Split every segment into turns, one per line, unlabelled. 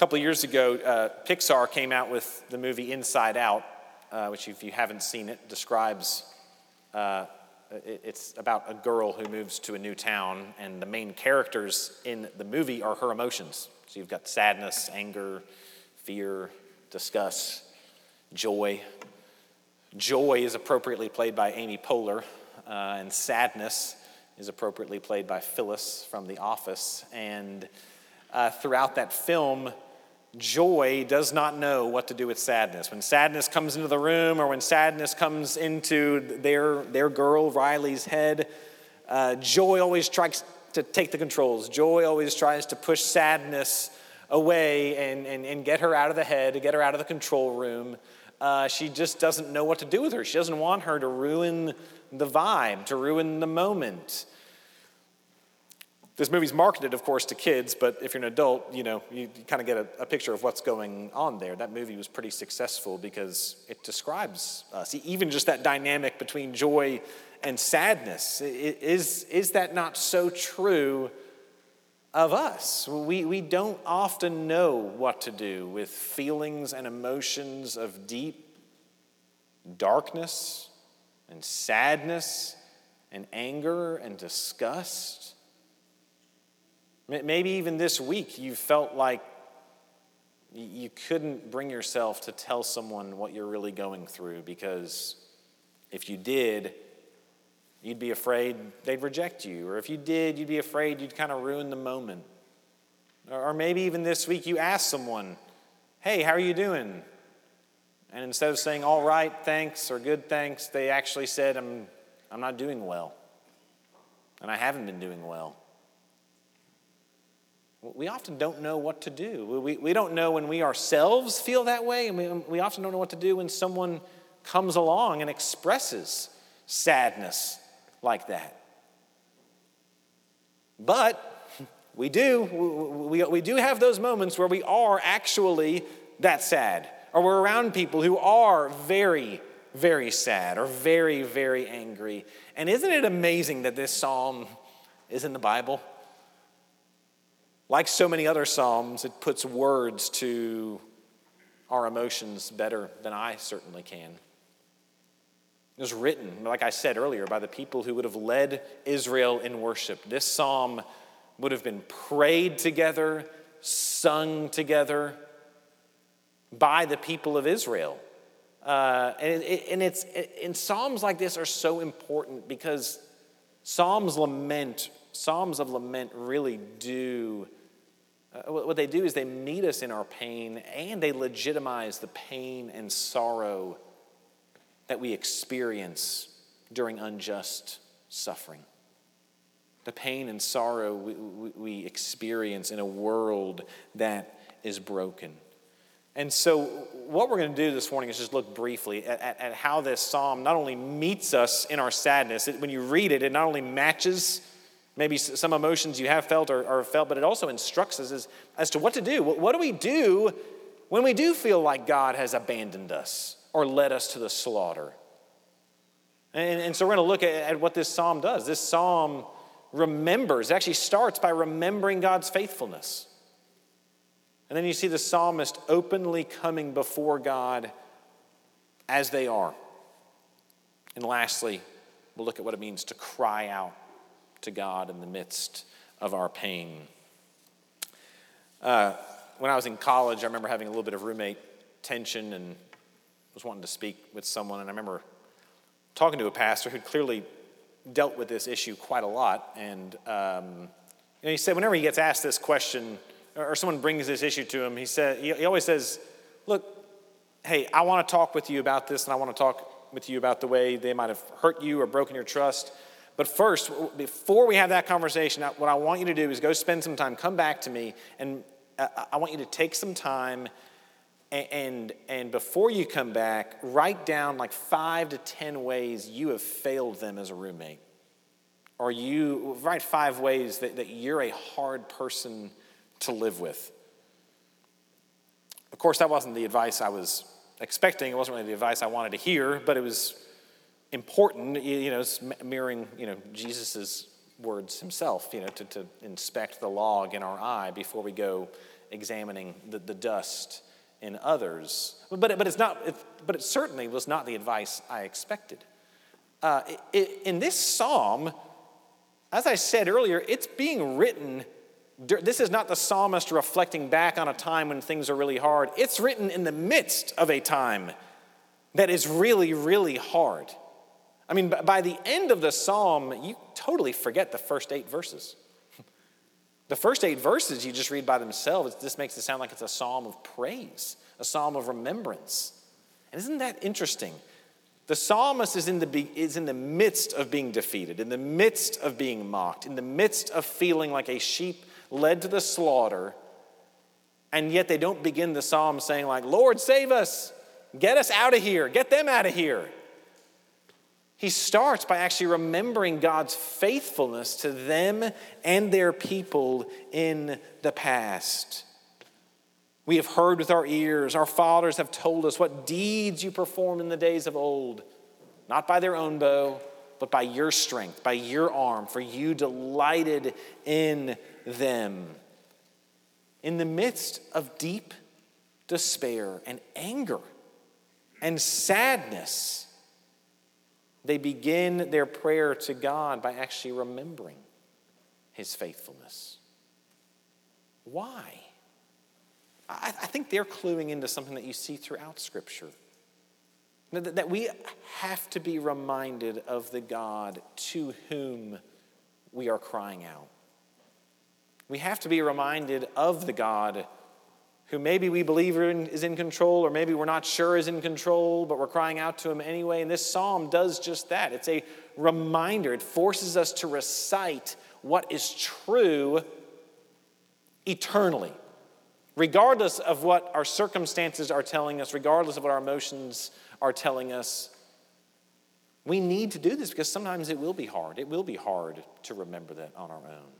couple of years ago, uh, Pixar came out with the movie Inside Out, uh, which, if you haven't seen it, describes uh, it, it's about a girl who moves to a new town, and the main characters in the movie are her emotions. So you've got sadness, anger, fear, disgust, joy. Joy is appropriately played by Amy Poehler, uh, and sadness is appropriately played by Phyllis from The Office. And uh, throughout that film, joy does not know what to do with sadness. When sadness comes into the room or when sadness comes into their, their girl, Riley's head, uh, joy always tries to take the controls. Joy always tries to push sadness away and, and, and get her out of the head, get her out of the control room. Uh, she just doesn't know what to do with her. She doesn't want her to ruin the vibe, to ruin the moment. This movie's marketed, of course, to kids, but if you're an adult, you know, you, you kind of get a, a, picture of what's going on there. That movie was pretty successful because it describes us, even just that dynamic between joy and sadness. Is, is that not so true of us? We, we don't often know what to do with feelings and emotions of deep darkness and sadness and anger and disgust. Maybe even this week you felt like you couldn't bring yourself to tell someone what you're really going through because if you did, you'd be afraid they'd reject you. Or if you did, you'd be afraid you'd kind of ruin the moment. Or maybe even this week you asked someone, Hey, how are you doing? And instead of saying, All right, thanks, or good thanks, they actually said, I'm, I'm not doing well. And I haven't been doing well. We often don't know what to do. We, we don't know when we ourselves feel that way, and we, we often don't know what to do when someone comes along and expresses sadness like that. But we do. We, we do have those moments where we are actually that sad, or we're around people who are very, very sad or very, very angry. And isn't it amazing that this psalm is in the Bible? Like so many other Psalms, it puts words to our emotions better than I certainly can. It was written, like I said earlier, by the people who would have led Israel in worship. This psalm would have been prayed together, sung together by the people of Israel. Uh, and, it, and it's and psalms like this are so important because psalms lament, psalms of lament really do uh, what they do is they meet us in our pain and they legitimize the pain and sorrow that we experience during unjust suffering. The pain and sorrow we, we, experience in a world that is broken. And so, what we're going to do this morning is just look briefly at, at, at how this psalm not only meets us in our sadness, it, when you read it, it not only matches maybe some emotions you have felt or, or felt, but it also instructs us as, as to what to do. What, what do we do when we do feel like God has abandoned us or led us to the slaughter? And, and so we're going to look at, at what this psalm does. This psalm remembers, it actually starts by remembering God's faithfulness. And then you see the psalmist openly coming before God as they are. And lastly, we'll look at what it means to cry out to God in the midst of our pain. Uh, when I was in college, I remember having a little bit of roommate tension and was wanting to speak with someone. And I remember talking to a pastor who clearly dealt with this issue quite a lot. And um, he said, whenever he gets asked this question, or someone brings this issue to him, he, said, he always says, Look, hey, I want to talk with you about this, and I want to talk with you about the way they might have hurt you or broken your trust. But first, before we have that conversation, what I want you to do is go spend some time, come back to me, and uh, I want you to take some time and, and, before you come back, write down like five to 10 ways you have failed them as a roommate. Or you write five ways that, that you're a hard person to live with. Of course, that wasn't the advice I was expecting. It wasn't really the advice I wanted to hear, but it was important, you know, mirroring, you know, Jesus's words himself, you know, to, to inspect the log in our eye before we go examining the, the dust in others. But, but, it's not, it, but it certainly was not the advice I expected. Uh, it, in this psalm, as I said earlier, it's being written. This is not the psalmist reflecting back on a time when things are really hard. It's written in the midst of a time that is really, really hard. I mean, by the end of the psalm, you totally forget the first eight verses. The first eight verses you just read by themselves, this makes it sound like it's a psalm of praise, a psalm of remembrance. And isn't that interesting? The psalmist is in the, is in the midst of being defeated, in the midst of being mocked, in the midst of feeling like a sheep led to the slaughter, and yet they don't begin the psalm saying, like, Lord, save us, get us out of here, get them out of here. He starts by actually remembering God's faithfulness to them and their people in the past. We have heard with our ears, our fathers have told us what deeds you performed in the days of old, not by their own bow, but by your strength, by your arm, for you delighted in them. In the midst of deep despair and anger and sadness, they begin their prayer to God by actually remembering his faithfulness. Why? I, I think they're cluing into something that you see throughout Scripture. That, that we have to be reminded of the God to whom we are crying out. We have to be reminded of the God who maybe we believe is in control, or maybe we're not sure is in control, but we're crying out to him anyway. And this psalm does just that. It's a reminder, it forces us to recite what is true eternally, regardless of what our circumstances are telling us, regardless of what our emotions are telling us. We need to do this because sometimes it will be hard. It will be hard to remember that on our own.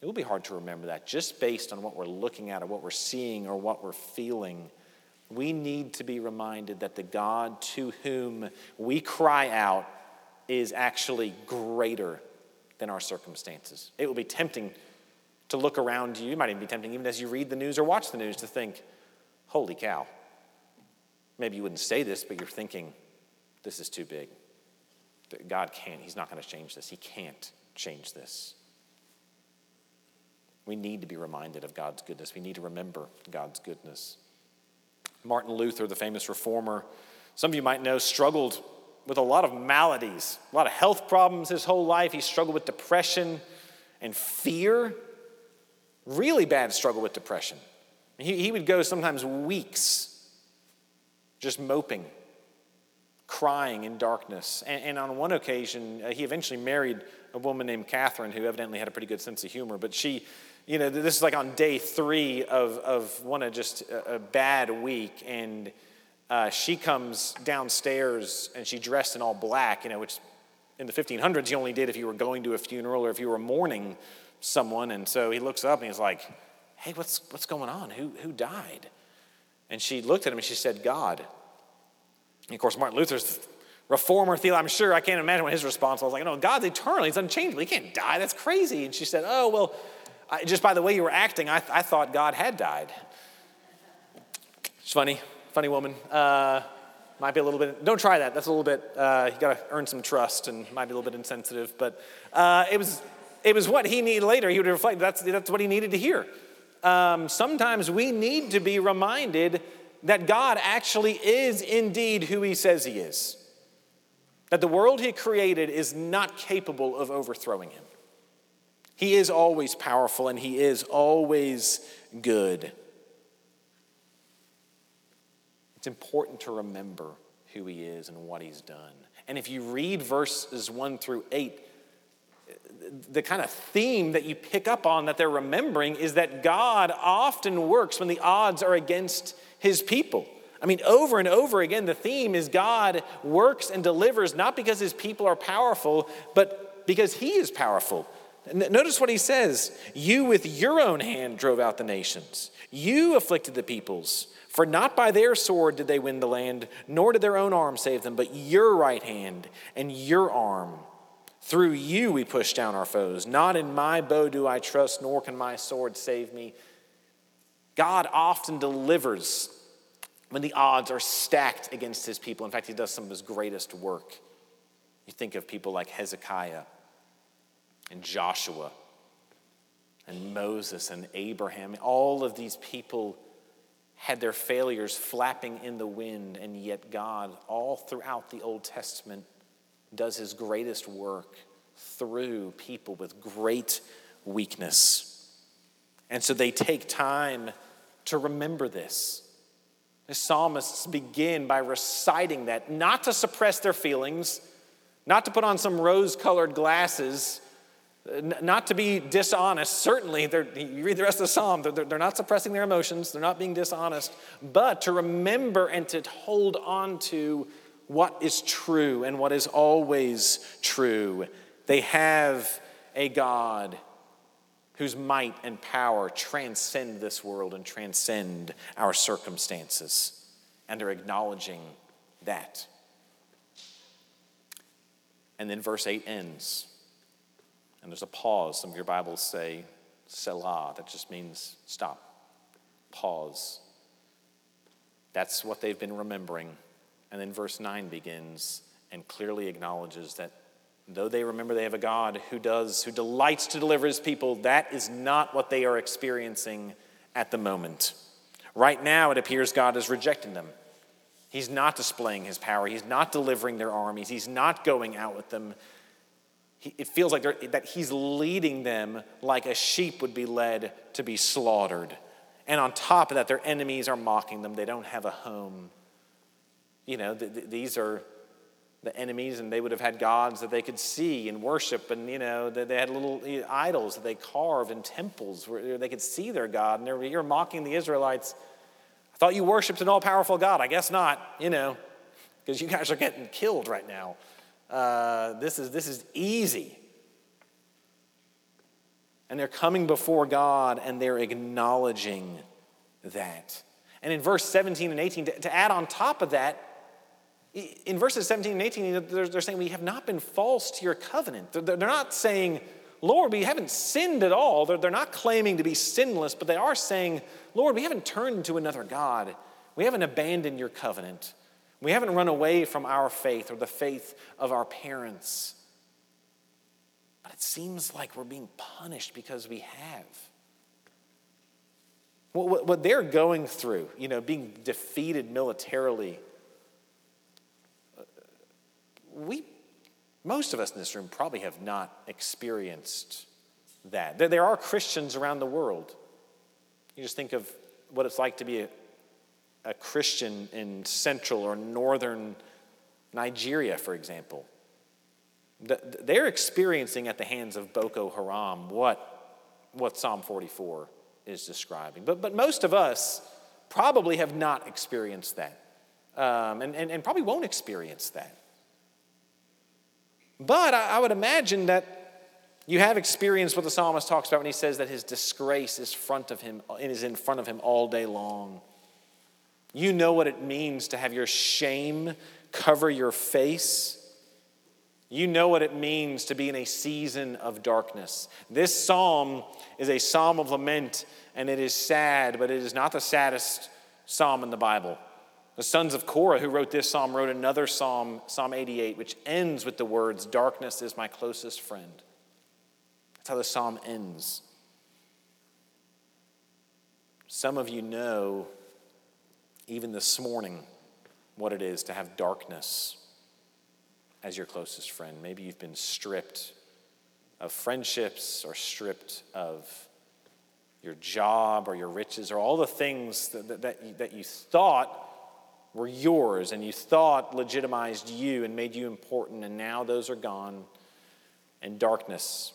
It will be hard to remember that just based on what we're looking at or what we're seeing or what we're feeling. We need to be reminded that the God to whom we cry out is actually greater than our circumstances. It will be tempting to look around you. It might even be tempting, even as you read the news or watch the news, to think, holy cow. Maybe you wouldn't say this, but you're thinking, this is too big. God can't, He's not going to change this. He can't change this. We need to be reminded of God's goodness. We need to remember God's goodness. Martin Luther, the famous reformer, some of you might know, struggled with a lot of maladies, a lot of health problems his whole life. He struggled with depression and fear. Really bad struggle with depression. He, he would go sometimes weeks just moping, crying in darkness. And, and on one occasion, uh, he eventually married a woman named Catherine who evidently had a pretty good sense of humor, but she you know, this is like on day three of, of one of just a, a bad week. And uh, she comes downstairs and she dressed in all black, you know, which in the 1500s you only did if you were going to a funeral or if you were mourning someone. And so he looks up and he's like, hey, what's, what's going on? Who, who died? And she looked at him and she said, God. And of course, Martin Luther's reformer theologian. I'm sure I can't imagine what his response was. Like, no, God's eternal. He's unchangeable. He can't die. That's crazy. And she said, oh, well, I, just by the way you were acting, I, I thought God had died. It's funny, funny woman. Uh, might be a little bit, don't try that. That's a little bit, uh, you got to earn some trust and might be a little bit insensitive. But uh, it, was, it was what he needed later. He would reflect, that's, that's what he needed to hear. Um, sometimes we need to be reminded that God actually is indeed who he says he is. That the world he created is not capable of overthrowing him. He is always powerful and He is always good. It's important to remember who He is and what He's done. And if you read verses 1 through 8, the kind of theme that you pick up on that they're remembering is that God often works when the odds are against His people. I mean, over and over again, the theme is God works and delivers not because his people are powerful, but because he is powerful. Notice what he says You with your own hand drove out the nations, you afflicted the peoples. For not by their sword did they win the land, nor did their own arm save them, but your right hand and your arm. Through you we push down our foes. Not in my bow do I trust, nor can my sword save me. God often delivers when the odds are stacked against his people. In fact, he does some of his greatest work. You think of people like Hezekiah and Joshua and Moses and Abraham. All of these people had their failures flapping in the wind, and yet God, all throughout the Old Testament, does his greatest work through people with great weakness. And so they take time to remember this. The psalmists begin by reciting that, not to suppress their feelings, not to put on some rose colored glasses, not to be dishonest. Certainly, you read the rest of the psalm, they're, they're not suppressing their emotions, they're not being dishonest, but to remember and to hold on to what is true and what is always true. They have a God whose might and power transcend this world and transcend our circumstances. And they're acknowledging that. And then verse 8 ends. And there's a pause. Some of your Bibles say Selah. That just means stop, pause. That's what they've been remembering. And then verse 9 begins and clearly acknowledges that though they remember they have a God who does, who delights to deliver his people, that is not what they are experiencing at the moment. Right now, it appears God is rejecting them. He's not displaying his power. He's not delivering their armies. He's not going out with them. It feels like that he's leading them like a sheep would be led to be slaughtered. And on top of that, their enemies are mocking them. They don't have a home. You know, th- th- these are the enemies, and they would have had gods that they could see and worship, and you know, they had little eh, idols that they carved in temples where they could see their God. And you're mocking the Israelites. I thought you worshiped an all powerful God. I guess not, you know, because you guys are getting killed right now. Uh, this, is, this is easy. And they're coming before God and they're acknowledging that. And in verse 17 and 18, to, to add on top of that, in verses 17 and 18, they're, saying, We have not been false to your covenant. They're, not saying, Lord, we haven't sinned at all. They're, they're not claiming to be sinless, but they are saying, Lord, we haven't turned to another God. We haven't abandoned your covenant. We haven't run away from our faith or the faith of our parents. But it seems like we're being punished because we have. What, what they're going through, you know, being defeated militarily, uh, we, most of us in this room probably have not experienced that. There, there are Christians around the world. You just think of what it's like to be a, a Christian in central or northern Nigeria, for example. They're experiencing at the hands of Boko Haram what, what Psalm 44 is describing. But, but most of us probably have not experienced that um, and, and, and probably won't experience that. But I, I would imagine that you have experienced what the psalmist talks about when he says that his disgrace is front of him is in front of him all day long. You know what it means to have your shame cover your face. You know what it means to be in a season of darkness. This psalm is a psalm of lament, and it is sad, but it is not the saddest psalm in the Bible. The sons of Korah, who wrote this psalm, wrote another psalm, Psalm 88, which ends with the words, Darkness is my closest friend. That's how the psalm ends. Some of you know, even this morning, what it is to have darkness as your closest friend. Maybe you've been stripped of friendships or stripped of your job or your riches or all the things that, that, that, you, that you thought were yours and you thought legitimized you and made you important, and now those are gone, and darkness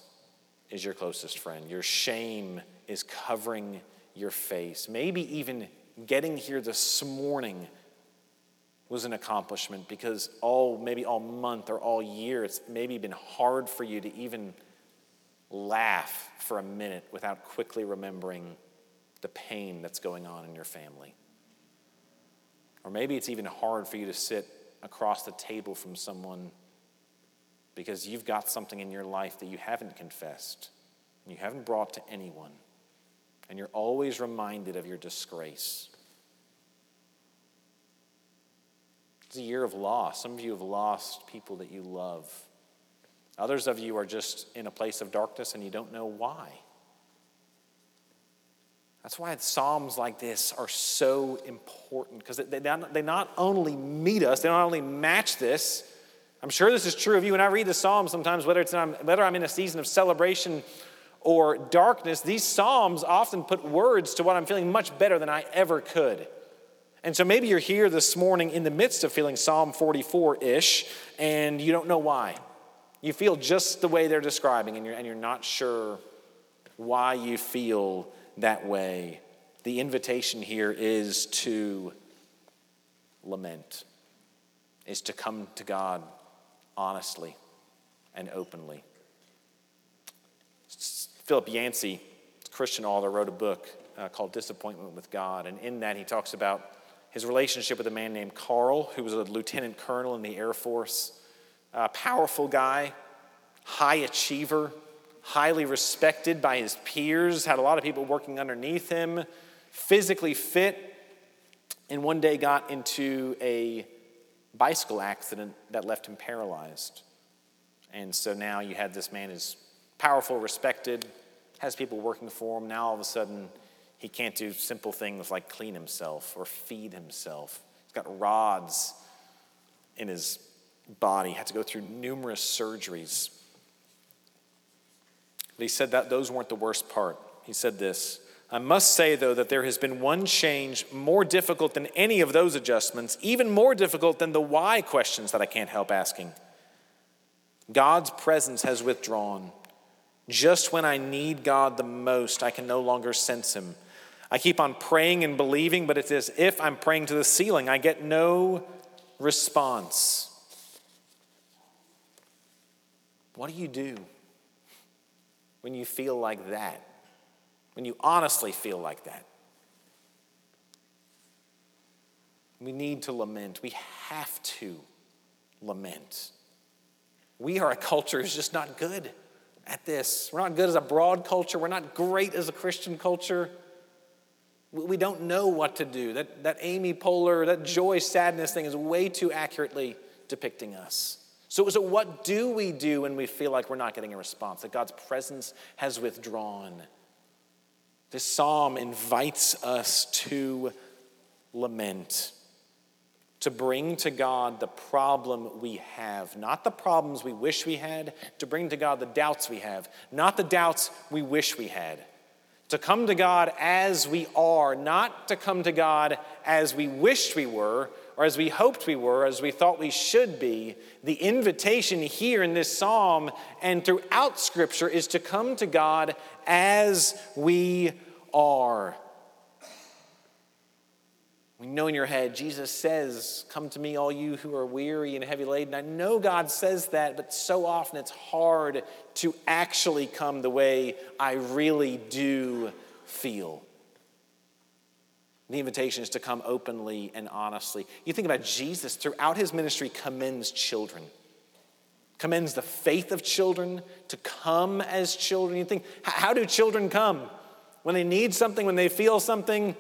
is your closest friend. Your shame is covering your face. Maybe even getting here this morning was an accomplishment because all maybe all month or all year it's maybe been hard for you to even laugh for a minute without quickly remembering the pain that's going on in your family. Or maybe it's even hard for you to sit across the table from someone because you've got something in your life that you haven't confessed, you haven't brought to anyone, and you're always reminded of your disgrace. It's a year of loss. Some of you have lost people that you love. Others of you are just in a place of darkness and you don't know why. That's why Psalms like this are so important because they, they not only meet us, they not only match this. I'm sure this is true of you. When I read the Psalms, sometimes whether, it's, whether I'm in a season of celebration or darkness, these Psalms often put words to what I'm feeling much better than I ever could. And so maybe you're here this morning in the midst of feeling Psalm 44 ish, and you don't know why. You feel just the way they're describing, and you're, and you're not sure why you feel that way. The invitation here is to lament, is to come to God honestly and openly. Philip Yancey, Christian author, wrote a book uh, called Disappointment with God. And in that, he talks about his relationship with a man named Carl, who was a lieutenant colonel in the Air Force. A powerful guy, high achiever, highly respected by his peers, had a lot of people working underneath him, physically fit, and one day got into a bicycle accident that left him paralyzed. And so now you had this man who's powerful, respected, has people working for him. Now all of a sudden, he can't do simple things like clean himself or feed himself. He's got rods in his body, had to go through numerous surgeries. But he said that those weren't the worst part. He said this I must say, though, that there has been one change more difficult than any of those adjustments, even more difficult than the why questions that I can't help asking. God's presence has withdrawn. Just when I need God the most, I can no longer sense Him. I keep on praying and believing, but it's as if I'm praying to the ceiling. I get no response. What do you do? when you feel like that, when you honestly feel like that. We need to lament. We have to lament. We are a culture who's just not good at this. We're not good as a broad culture. We're not great as a Christian culture. We don't know what to do. That, that Amy Poehler, that joy sadness thing is way too accurately depicting us. So, so, what do we do when we feel like we're not getting a response, that God's presence has withdrawn? This psalm invites us to lament, to bring to God the problem we have, not the problems we wish we had, to bring to God the doubts we have, not the doubts we wish we had. To come to God as we are, not to come to God as we wished we were, or as we hoped we were, as we thought we should be, the invitation here in this psalm and throughout Scripture is to come to God as we are. We know in your head, Jesus says, Come to me, all you who are weary and heavy laden. I know God says that, but so often it's hard to actually come the way I really do feel. The invitation is to come openly and honestly. You think about Jesus throughout his ministry commends children. Commends the faith of children to come as children. You think, how do children come? When they need something, when they feel something,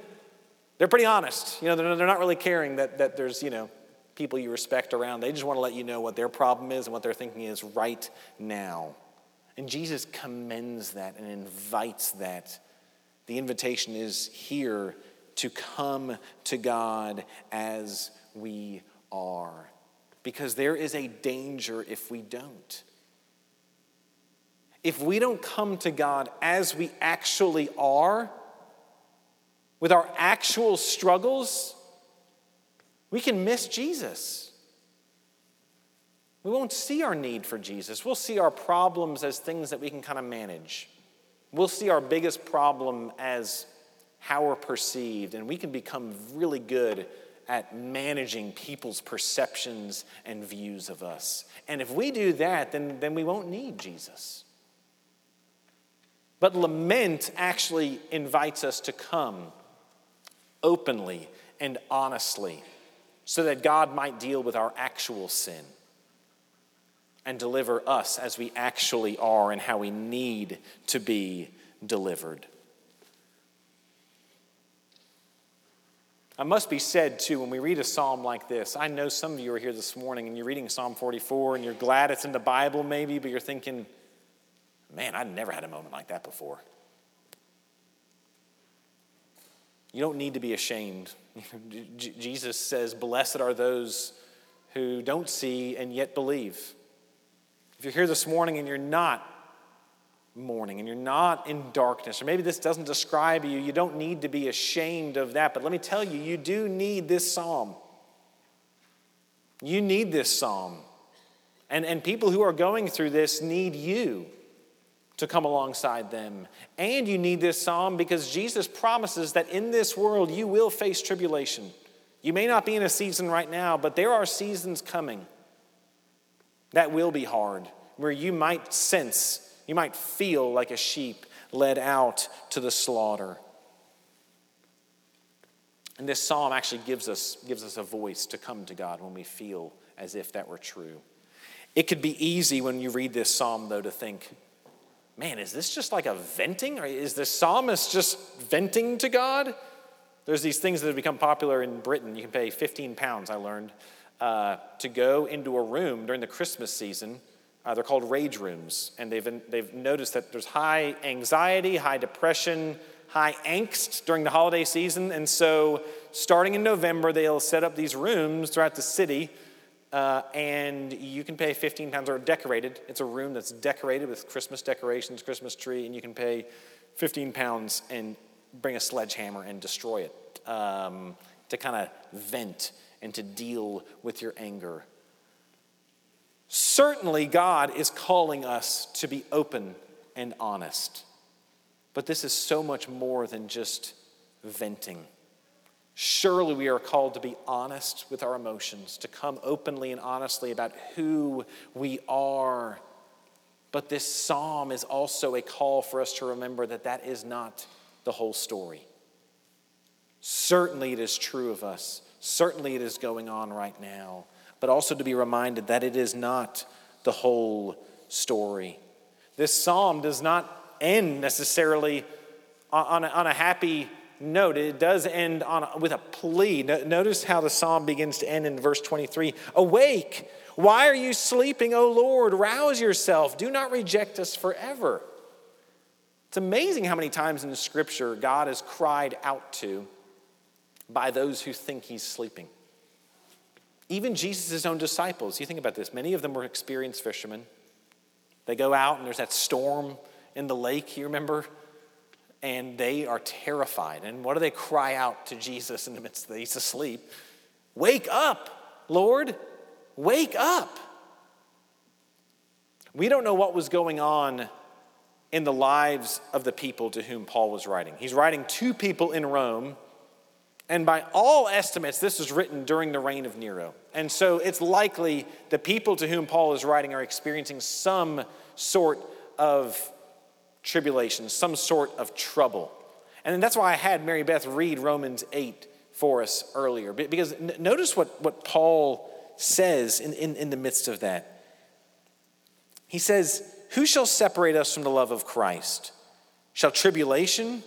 they're pretty honest. You know, they're, they're not really caring that, that there's, you know, people you respect around. They just want to let you know what their problem is and what their thinking is right now. And Jesus commends that and invites that. The invitation is here to come to God as we are. Because there is a danger if we don't. If we don't come to God as we actually are, with our actual struggles, we can miss Jesus. We won't see our need for Jesus. We'll see our problems as things that we can kind of manage. We'll see our biggest problem as how we're perceived, and we can become really good at managing people's perceptions and views of us. And if we do that, then, then we won't need Jesus. But lament actually invites us to come openly and honestly so that God might deal with our actual sin. and deliver us as we actually are and how we need to be delivered. I must be said, too, when we read a psalm like this, I know some of you are here this morning and you're reading Psalm 44 and you're glad it's in the Bible, maybe, but you're thinking, man, I've never had a moment like that before. You don't need to be ashamed. Jesus says, Blessed are those who don't see and yet believe. If you're here this morning and you're not mourning and you're not in darkness, or maybe this doesn't describe you, you don't need to be ashamed of that. But let me tell you, you do need this psalm. You need this psalm. And, and people who are going through this need you to come alongside them. And you need this psalm because Jesus promises that in this world you will face tribulation. You may not be in a season right now, but there are seasons coming that will be hard, where you might sense you might feel like a sheep led out to the slaughter. And this psalm actually gives us, gives us a voice to come to God when we feel as if that were true. It could be easy when you read this psalm, though, to think, man, is this just like a venting? Or is the psalmist just venting to God? There's these things that have become popular in Britain. You can pay 15 pounds, I learned, uh, to go into a room during the Christmas season uh, they're called rage rooms, and they've, they've noticed that there's high anxiety, high depression, high angst during the holiday season. And so, starting in November, they'll set up these rooms throughout the city, uh, and you can pay 15 pounds or decorated. It's a room that's decorated with Christmas decorations, Christmas tree, and you can pay 15 pounds and bring a sledgehammer and destroy it um, to kind of vent and to deal with your anger. Certainly, God is calling us to be open and honest. But this is so much more than just venting. Surely we are called to be honest with our emotions, to come openly and honestly about who we are. But this psalm is also a call for us to remember that that is not the whole story. Certainly it is true of us. Certainly it is going on right now but also to be reminded that it is not the whole story. This psalm does not end necessarily on a, on a happy note. It does end on with a plea. Notice how the psalm begins to end in verse 23 Awake! Why are you sleeping, O Lord? Rouse yourself. Do not reject us forever. It's amazing how many times in the scripture God is cried out to by those who think he's sleeping. Even Jesus' own disciples, you think about this, many of them were experienced fishermen. They go out and there's that storm in the lake, you remember? And they are terrified. And what do they cry out to Jesus in the midst of he's asleep? Wake up, Lord, wake up. We don't know what was going on in the lives of the people to whom Paul was writing. He's writing to people in Rome and by all estimates, this was written during the reign of Nero. And so it's likely the people to whom Paul is writing are experiencing some sort of tribulation, some sort of trouble. And that's why I had Mary Beth read Romans 8 for us earlier. Because notice what, what Paul says in, in, in the midst of that. He says, Who shall separate us from the love of Christ? Shall tribulation?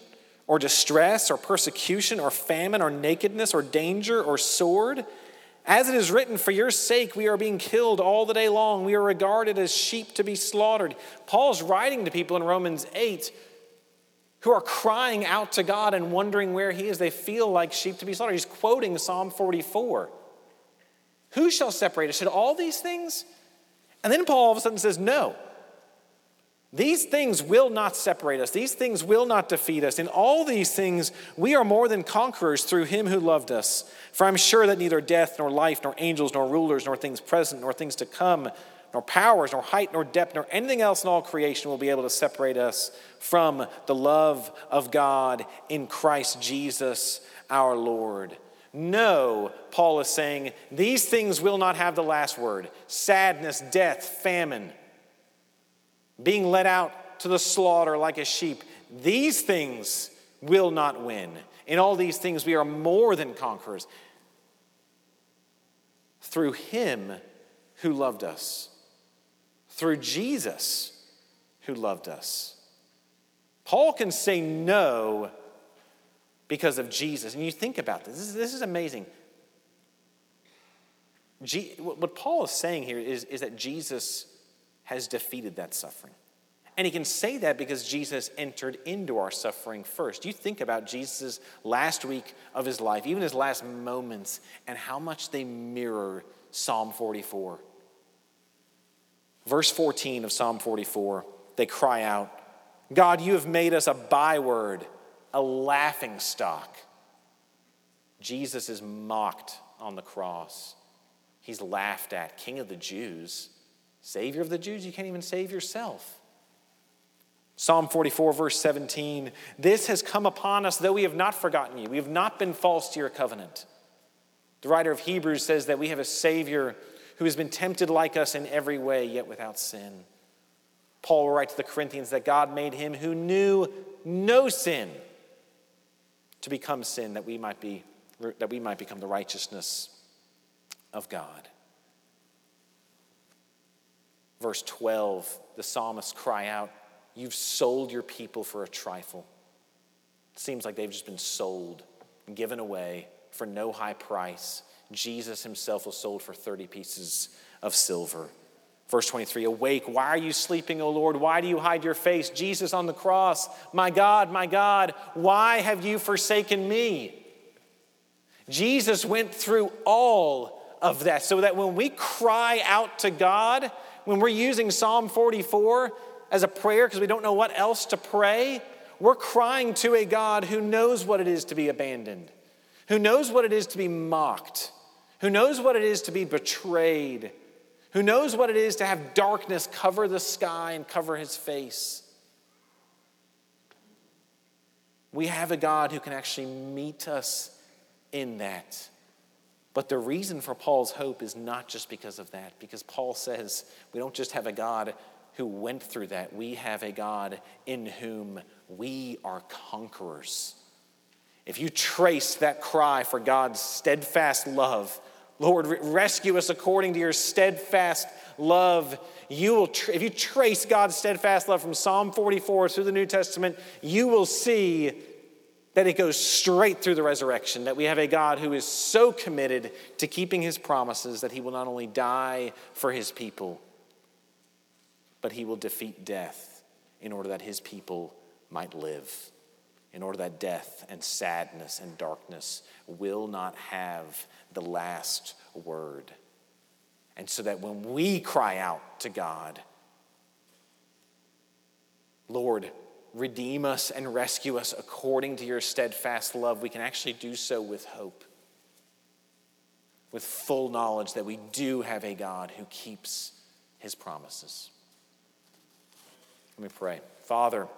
or distress or persecution or famine or nakedness or danger or sword. As it is written, for your sake we are being killed all the day long. We are regarded as sheep to be slaughtered. Paul's writing to people in Romans 8 who are crying out to God and wondering where he is. They feel like sheep to be slaughtered. He's quoting Psalm 44. Who shall separate us? Should all these things? And then Paul all of a sudden says, No. These things will not separate us. These things will not defeat us. In all these things, we are more than conquerors through him who loved us. For I'm sure that neither death, nor life, nor angels, nor rulers, nor things present, nor things to come, nor powers, nor height, nor depth, nor anything else in all creation will be able to separate us from the love of God in Christ Jesus our Lord. No, Paul is saying, these things will not have the last word sadness, death, famine being led out to the slaughter like a sheep. These things will not win. In all these things, we are more than conquerors through him who loved us. through Jesus who loved us. Paul can say no because of Jesus. And you think about this, this is, this is amazing. What Paul is saying here is, is that Jesus has defeated that suffering. And he can say that because Jesus entered into our suffering first. You think about Jesus' last week of his life, even his last moments, and how much they mirror Psalm 44. Verse 14 of Psalm 44, they cry out, God, you have made us a byword, a laughing stock. Jesus is mocked on the cross. He's laughed at, King of the Jews, Savior of the Jews. You can't even save yourself. Psalm 44, verse 17 This has come upon us, though we have not forgotten you. We have not been false to your covenant. The writer of Hebrews says that we have a Savior who has been tempted like us in every way, yet without sin. Paul will write to the Corinthians that God made him who knew no sin to become sin that we might be that we might become the righteousness of God. Verse 12, the psalmists cry out, You've sold your people for a trifle. It seems like they've just been sold given away for no high price. Jesus himself was sold for 30 pieces of silver. Verse 23 Awake, why are you sleeping, O Lord? Why do you hide your face? Jesus on the cross, my God, my God, why have you forsaken me? Jesus went through all of that so that when we cry out to God, when we're using Psalm 44 as a prayer because we don't know what else to pray, we're crying to a God who knows what it is to be abandoned, who knows what it is to be mocked, who knows what it is to be betrayed, who knows what it is to have darkness cover the sky and cover his face. We have a God who can actually meet us in that. But the reason for Paul's hope is not just because of that, because Paul says we don't just have a God who went through that, we have a God in whom we are conquerors. If you trace that cry for God's steadfast love, Lord, rescue us according to your steadfast love. You will, if you trace God's steadfast love from Psalm 44 through the New Testament, you will see that it goes straight through the resurrection, that we have a God who is so committed to keeping his promises that he will not only die for his people, but he will defeat death in order that his people might live in order that death and sadness and darkness will not have the last word. And so that when we cry out to God, Lord, redeem us and rescue us according to your steadfast love, we can actually do so with hope, with full knowledge that we do have a God who keeps his promises. Let me pray. Father,